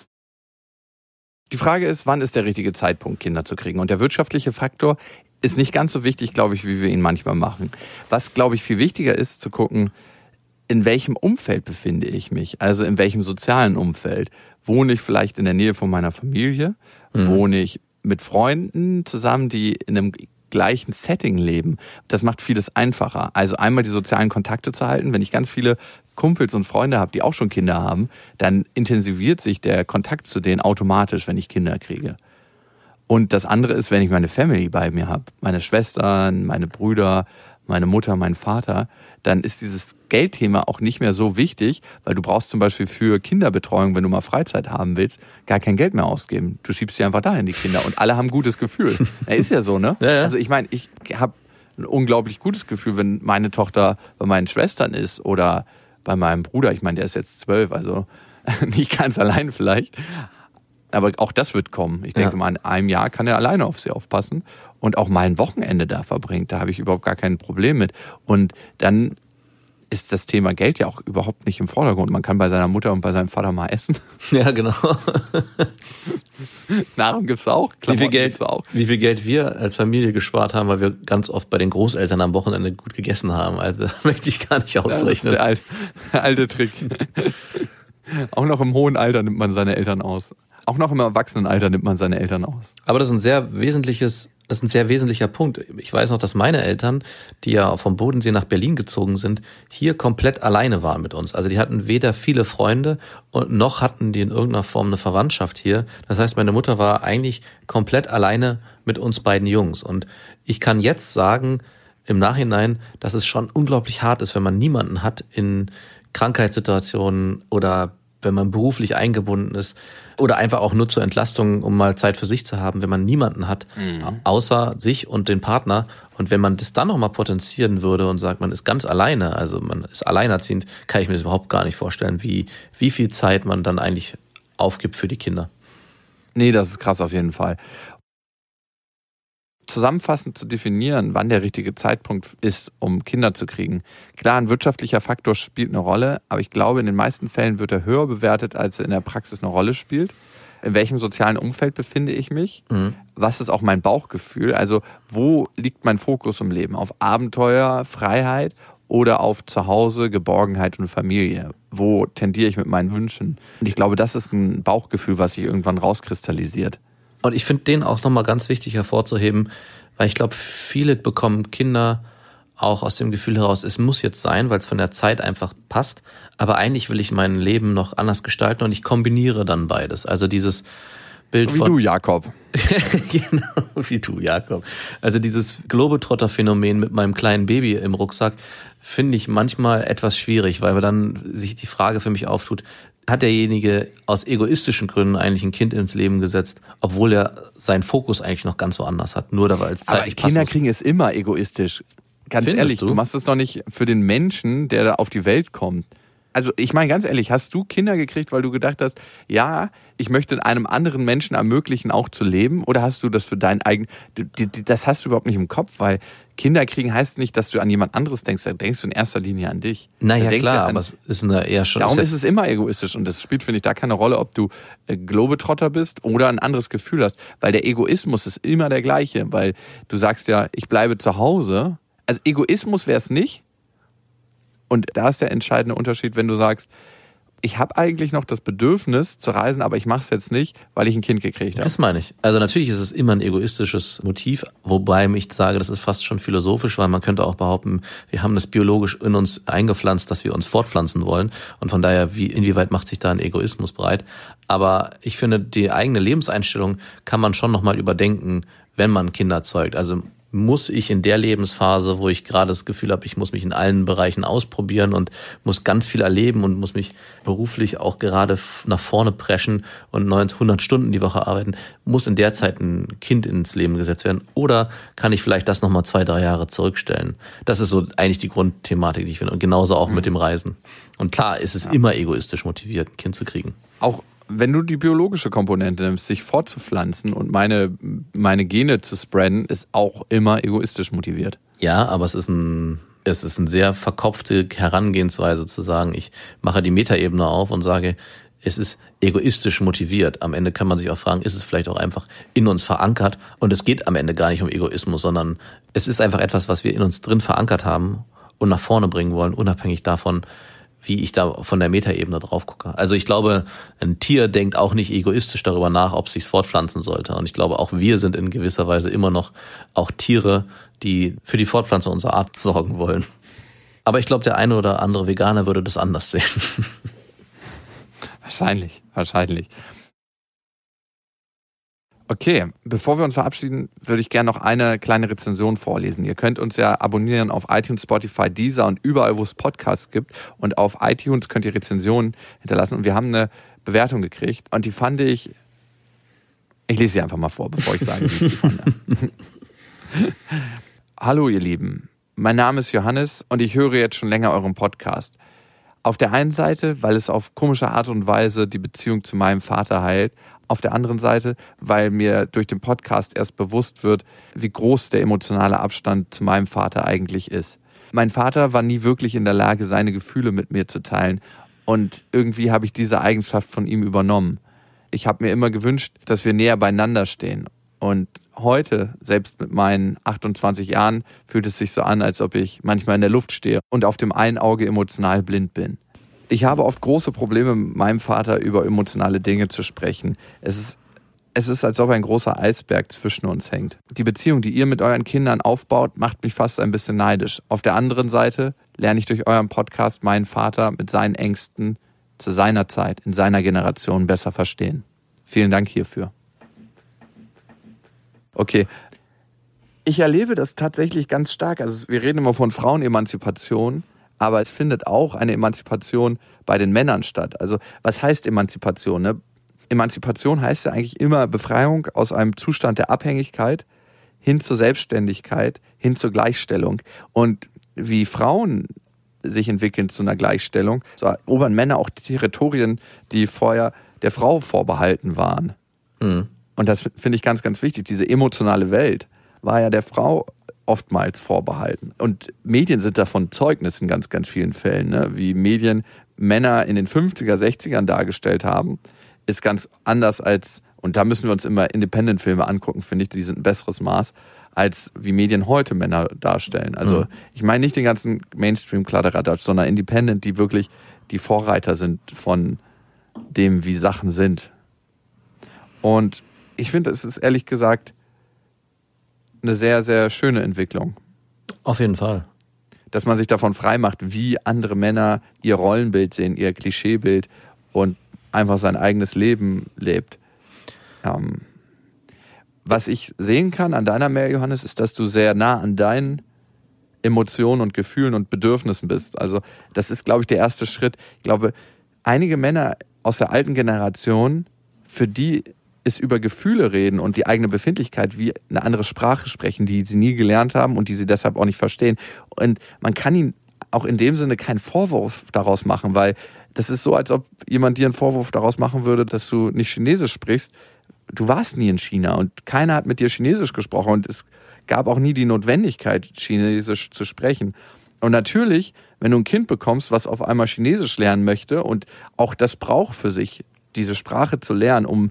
Die Frage ist, wann ist der richtige Zeitpunkt, Kinder zu kriegen? Und der wirtschaftliche Faktor ist nicht ganz so wichtig, glaube ich, wie wir ihn manchmal machen. Was, glaube ich, viel wichtiger ist, zu gucken, in welchem Umfeld befinde ich mich? Also in welchem sozialen Umfeld? Wohne ich vielleicht in der Nähe von meiner Familie? Wohne ich mit Freunden zusammen, die in einem gleichen Setting leben? Das macht vieles einfacher. Also einmal die sozialen Kontakte zu halten. Wenn ich ganz viele Kumpels und Freunde habe, die auch schon Kinder haben, dann intensiviert sich der Kontakt zu denen automatisch, wenn ich Kinder kriege. Und das andere ist, wenn ich meine Family bei mir habe, meine Schwestern, meine Brüder, meine Mutter, mein Vater, dann ist dieses Geldthema auch nicht mehr so wichtig, weil du brauchst zum Beispiel für Kinderbetreuung, wenn du mal Freizeit haben willst, gar kein Geld mehr ausgeben. Du schiebst sie einfach dahin, die Kinder. Und alle haben ein gutes Gefühl. Ja, ist ja so, ne? Ja, ja. Also ich meine, ich habe ein unglaublich gutes Gefühl, wenn meine Tochter bei meinen Schwestern ist oder bei meinem Bruder. Ich meine, der ist jetzt zwölf, also nicht ganz allein vielleicht. Aber auch das wird kommen. Ich denke Ja. mal, in einem Jahr kann er alleine auf sie aufpassen und auch mal ein Wochenende da verbringt. Da habe ich überhaupt gar kein Problem mit. Und dann ist das Thema Geld ja auch überhaupt nicht im Vordergrund. Man kann bei seiner Mutter und bei seinem Vater mal essen. Ja, genau. Nahrung gibt's auch. Wie viel, Geld, gibt's auch. wie viel Geld wir als Familie gespart haben, weil wir ganz oft bei den Großeltern am Wochenende gut gegessen haben. Also möchte ich gar nicht Ja, das ist ausrechnen. der alte, alte Trick. auch noch im hohen Alter nimmt man seine Eltern aus. Auch noch im Erwachsenenalter nimmt man seine Eltern aus. Aber das ist ein sehr wesentliches, das ist ein sehr wesentlicher Punkt. Ich weiß noch, dass meine Eltern, die ja vom Bodensee nach Berlin gezogen sind, hier komplett alleine waren mit uns. Also die hatten weder viele Freunde und noch hatten die in irgendeiner Form eine Verwandtschaft hier. Das heißt, meine Mutter war eigentlich komplett alleine mit uns beiden Jungs. Und ich kann jetzt sagen, im Nachhinein, dass es schon unglaublich hart ist, wenn man niemanden hat in Krankheitssituationen oder wenn man beruflich eingebunden ist oder einfach auch nur zur Entlastung, um mal Zeit für sich zu haben, wenn man niemanden hat, außer sich und den Partner. Und wenn man das dann nochmal potenzieren würde und sagt, man ist ganz alleine, also man ist alleinerziehend, kann ich mir das überhaupt gar nicht vorstellen, wie, wie viel Zeit man dann eigentlich aufgibt für die Kinder. Nee, das ist krass auf jeden Fall. Zusammenfassend zu definieren, wann der richtige Zeitpunkt ist, um Kinder zu kriegen. Klar, ein wirtschaftlicher Faktor spielt eine Rolle, aber ich glaube, in den meisten Fällen wird er höher bewertet, als er in der Praxis eine Rolle spielt. In welchem sozialen Umfeld befinde ich mich? Was ist auch mein Bauchgefühl? Also, wo liegt mein Fokus im Leben? Auf Abenteuer, Freiheit oder auf Zuhause, Geborgenheit und Familie? Wo tendiere ich mit meinen Wünschen? Und ich glaube, das ist ein Bauchgefühl, was sich irgendwann rauskristallisiert. Und ich finde den auch nochmal ganz wichtig hervorzuheben, weil ich glaube, viele bekommen Kinder auch aus dem Gefühl heraus, es muss jetzt sein, weil es von der Zeit einfach passt. Aber eigentlich will ich mein Leben noch anders gestalten und ich kombiniere dann beides. Also dieses Bild Wie von du, Jakob. genau, wie du, Jakob. Also dieses Globetrotter-Phänomen mit meinem kleinen Baby im Rucksack finde ich manchmal etwas schwierig, weil dann sich die Frage für mich auftut, hat derjenige aus egoistischen Gründen eigentlich ein Kind ins Leben gesetzt, obwohl er seinen Fokus eigentlich noch ganz woanders hat, nur weil es Aber zeitlich Kinder kriegen es immer egoistisch. Ganz Findest ehrlich, du? du? machst es doch nicht für den Menschen, der da auf die Welt kommt. Also ich meine ganz ehrlich, hast du Kinder gekriegt, weil du gedacht hast, ja, ich möchte einem anderen Menschen ermöglichen, auch zu leben? Oder hast du das für dein eigen, die- die- das hast du überhaupt nicht im Kopf, weil Kinder kriegen heißt nicht, dass du an jemand anderes denkst, da denkst du in erster Linie an dich. Naja, klar, an, aber es ist eine eher schon. Darum ja- ist es immer egoistisch und das spielt, finde ich, da keine Rolle, ob du äh, Globetrotter bist oder ein anderes Gefühl hast, weil der Egoismus ist immer der gleiche, weil du sagst ja, ich bleibe zu Hause. Also Egoismus wäre es nicht und da ist der entscheidende Unterschied, wenn du sagst, ich habe eigentlich noch das Bedürfnis zu reisen, aber ich mache es jetzt nicht, weil ich ein Kind gekriegt habe. Das meine ich. Also natürlich ist es immer ein egoistisches Motiv, wobei ich sage, das ist fast schon philosophisch, weil man könnte auch behaupten, wir haben das biologisch in uns eingepflanzt, dass wir uns fortpflanzen wollen. Und von daher, wie, inwieweit macht sich da ein Egoismus breit? Aber ich finde, die eigene Lebenseinstellung kann man schon nochmal überdenken, wenn man Kinder zeugt. Also muss ich in der Lebensphase, wo ich gerade das Gefühl habe, ich muss mich in allen Bereichen ausprobieren und muss ganz viel erleben und muss mich beruflich auch gerade nach vorne preschen und 900 Stunden die Woche arbeiten, muss in der Zeit ein Kind ins Leben gesetzt werden? Oder kann ich vielleicht das nochmal zwei, drei Jahre zurückstellen? Das ist so eigentlich die Grundthematik, die ich finde. Und genauso auch mit dem Reisen. Und klar ist es immer egoistisch motiviert, ein Kind zu kriegen. Auch wenn du die biologische Komponente nimmst, sich fortzupflanzen und meine, meine Gene zu spreaden, ist auch immer egoistisch motiviert. Ja, aber es ist ein, es ist eine sehr verkopfte Herangehensweise zu sagen, ich mache die Metaebene auf und sage, es ist egoistisch motiviert. Am Ende kann man sich auch fragen, ist es vielleicht auch einfach in uns verankert? Und es geht am Ende gar nicht um Egoismus, sondern es ist einfach etwas, was wir in uns drin verankert haben und nach vorne bringen wollen, unabhängig davon, wie ich da von der Metaebene drauf gucke. Also ich glaube, ein Tier denkt auch nicht egoistisch darüber nach, ob es sich fortpflanzen sollte. Und ich glaube, auch wir sind in gewisser Weise immer noch auch Tiere, die für die Fortpflanzung unserer Art sorgen wollen. Aber ich glaube, der eine oder andere Veganer würde das anders sehen. Wahrscheinlich, wahrscheinlich. Okay, bevor wir uns verabschieden, würde ich gerne noch eine kleine Rezension vorlesen. Ihr könnt uns ja abonnieren auf iTunes, Spotify, Deezer und überall, wo es Podcasts gibt. Und auf iTunes könnt ihr Rezensionen hinterlassen. Und wir haben eine Bewertung gekriegt und die fand ich. Ich lese sie einfach mal vor, bevor ich sage, wie ich sie fand. Hallo, ihr Lieben. Mein Name ist Johannes und ich höre jetzt schon länger euren Podcast. Auf der einen Seite, weil es auf komische Art und Weise die Beziehung zu meinem Vater heilt. Auf der anderen Seite, weil mir durch den Podcast erst bewusst wird, wie groß der emotionale Abstand zu meinem Vater eigentlich ist. Mein Vater war nie wirklich in der Lage, seine Gefühle mit mir zu teilen. Und irgendwie habe ich diese Eigenschaft von ihm übernommen. Ich habe mir immer gewünscht, dass wir näher beieinander stehen. Und heute, selbst mit meinen 28 Jahren, fühlt es sich so an, als ob ich manchmal in der Luft stehe und auf dem einen Auge emotional blind bin. Ich habe oft große Probleme mit meinem Vater über emotionale Dinge zu sprechen. Es ist, es ist, als ob ein großer Eisberg zwischen uns hängt. Die Beziehung, die ihr mit euren Kindern aufbaut, macht mich fast ein bisschen neidisch. Auf der anderen Seite lerne ich durch euren Podcast meinen Vater mit seinen Ängsten zu seiner Zeit, in seiner Generation besser verstehen. Vielen Dank hierfür. Okay. Ich erlebe das tatsächlich ganz stark. Also wir reden immer von Frauenemanzipation, aber es findet auch eine Emanzipation bei den Männern statt. Also was heißt Emanzipation? Ne? Emanzipation heißt ja eigentlich immer Befreiung aus einem Zustand der Abhängigkeit hin zur Selbstständigkeit, hin zur Gleichstellung. Und wie Frauen sich entwickeln zu einer Gleichstellung, so erobern Männer auch Territorien, die vorher der Frau vorbehalten waren. Hm. Und das finde ich ganz, ganz wichtig. Diese emotionale Welt war ja der Frau oftmals vorbehalten. Und Medien sind davon Zeugnis in ganz, ganz vielen Fällen. Ne? Wie Medien Männer in den 50er, 60ern dargestellt haben, ist ganz anders als, und da müssen wir uns immer Independent-Filme angucken, finde ich, die sind ein besseres Maß, als wie Medien heute Männer darstellen. Also Mhm. ich meine nicht den ganzen Mainstream-Kladderadatsch, sondern Independent, die wirklich die Vorreiter sind von dem, wie Sachen sind. Und ich finde, es ist ehrlich gesagt eine sehr, sehr schöne Entwicklung, Auf jeden Fall. dass man sich davon frei macht, wie andere Männer ihr Rollenbild sehen, ihr Klischeebild und einfach sein eigenes Leben lebt. Ähm, was ich sehen kann an deiner Mail, Johannes, ist, dass du sehr nah an deinen Emotionen und Gefühlen und Bedürfnissen bist. Also das ist, glaube ich, der erste Schritt. Ich glaube, einige Männer aus der alten Generation, für die ist über Gefühle reden und die eigene Befindlichkeit wie eine andere Sprache sprechen, die sie nie gelernt haben und die sie deshalb auch nicht verstehen. Und man kann ihnen auch in dem Sinne keinen Vorwurf daraus machen, weil das ist so, als ob jemand dir einen Vorwurf daraus machen würde, dass du nicht Chinesisch sprichst. Du warst nie in China und keiner hat mit dir Chinesisch gesprochen und es gab auch nie die Notwendigkeit, Chinesisch zu sprechen. Und natürlich, wenn du ein Kind bekommst, was auf einmal Chinesisch lernen möchte und auch das braucht für sich, diese Sprache zu lernen, um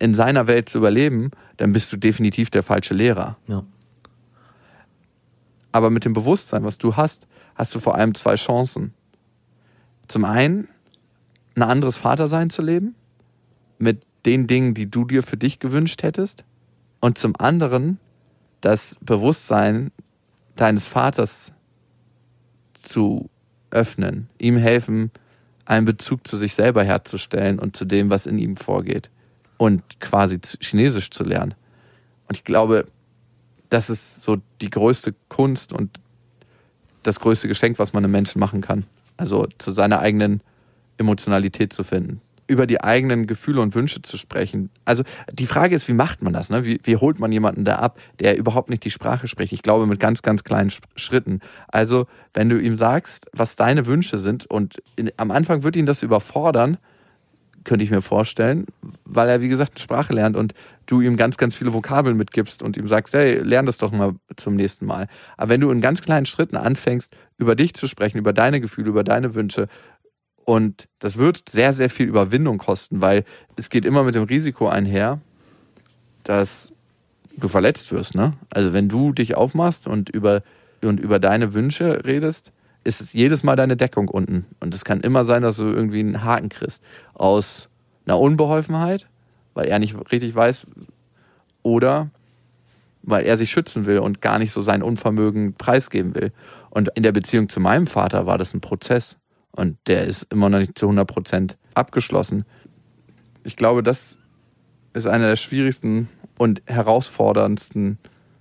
in seiner Welt zu überleben, dann bist du definitiv der falsche Lehrer. Ja. Aber mit dem Bewusstsein, was du hast, hast du vor allem zwei Chancen. Zum einen, ein anderes Vatersein zu leben, mit den Dingen, die du dir für dich gewünscht hättest. Und zum anderen, das Bewusstsein deines Vaters zu öffnen, ihm helfen, einen Bezug zu sich selber herzustellen und zu dem, was in ihm vorgeht. Und quasi Chinesisch zu lernen. Und ich glaube, das ist so die größte Kunst und das größte Geschenk, was man einem Menschen machen kann. Also zu seiner eigenen Emotionalität zu finden. Über die eigenen Gefühle und Wünsche zu sprechen. Also die Frage ist, wie macht man das? Ne? Wie, wie holt man jemanden da ab, der überhaupt nicht die Sprache spricht? Ich glaube, mit ganz, ganz kleinen Schritten. Also, wenn du ihm sagst, was deine Wünsche sind, und in, am Anfang wird ihn das überfordern, könnte ich mir vorstellen, weil er, wie gesagt, Sprache lernt und du ihm ganz, ganz viele Vokabeln mitgibst und ihm sagst, hey, lern das doch mal zum nächsten Mal. Aber wenn du in ganz kleinen Schritten anfängst, über dich zu sprechen, über deine Gefühle, über deine Wünsche, und das wird sehr, sehr viel Überwindung kosten, weil es geht immer mit dem Risiko einher, dass du verletzt wirst. Ne? Also wenn du dich aufmachst und über, und über deine Wünsche redest, ist es jedes Mal deine Deckung unten. Und es kann immer sein, dass du irgendwie einen Haken kriegst. Aus einer Unbeholfenheit, weil er nicht richtig weiß, oder weil er sich schützen will und gar nicht so sein Unvermögen preisgeben will. Und in der Beziehung zu meinem Vater war das ein Prozess. Und der ist immer noch nicht zu 100 Prozent abgeschlossen. Ich glaube, das ist eine der schwierigsten und herausforderndsten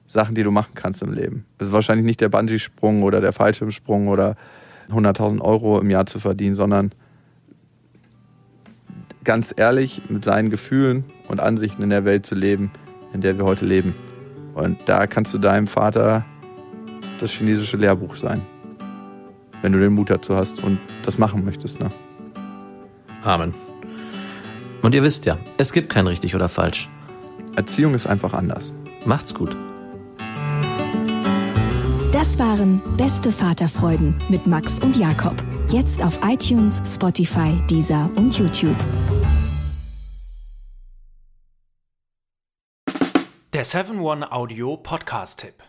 Sachen, die du machen kannst im Leben. Es ist wahrscheinlich nicht der Bungee-Sprung oder der Fallschirmsprung oder 100.000 Euro im Jahr zu verdienen, sondern ganz ehrlich mit seinen Gefühlen und Ansichten in der Welt zu leben, in der wir heute leben. Und da kannst du deinem Vater das chinesische Lehrbuch sein, wenn du den Mut dazu hast und das machen möchtest. Ne? Amen. Und ihr wisst ja, es gibt kein richtig oder falsch. Erziehung ist einfach anders. Macht's gut. Das waren Beste Vaterfreuden mit Max und Jakob. Jetzt auf iTunes, Spotify, Deezer und YouTube. Der 7-One-Audio-Podcast-Tipp.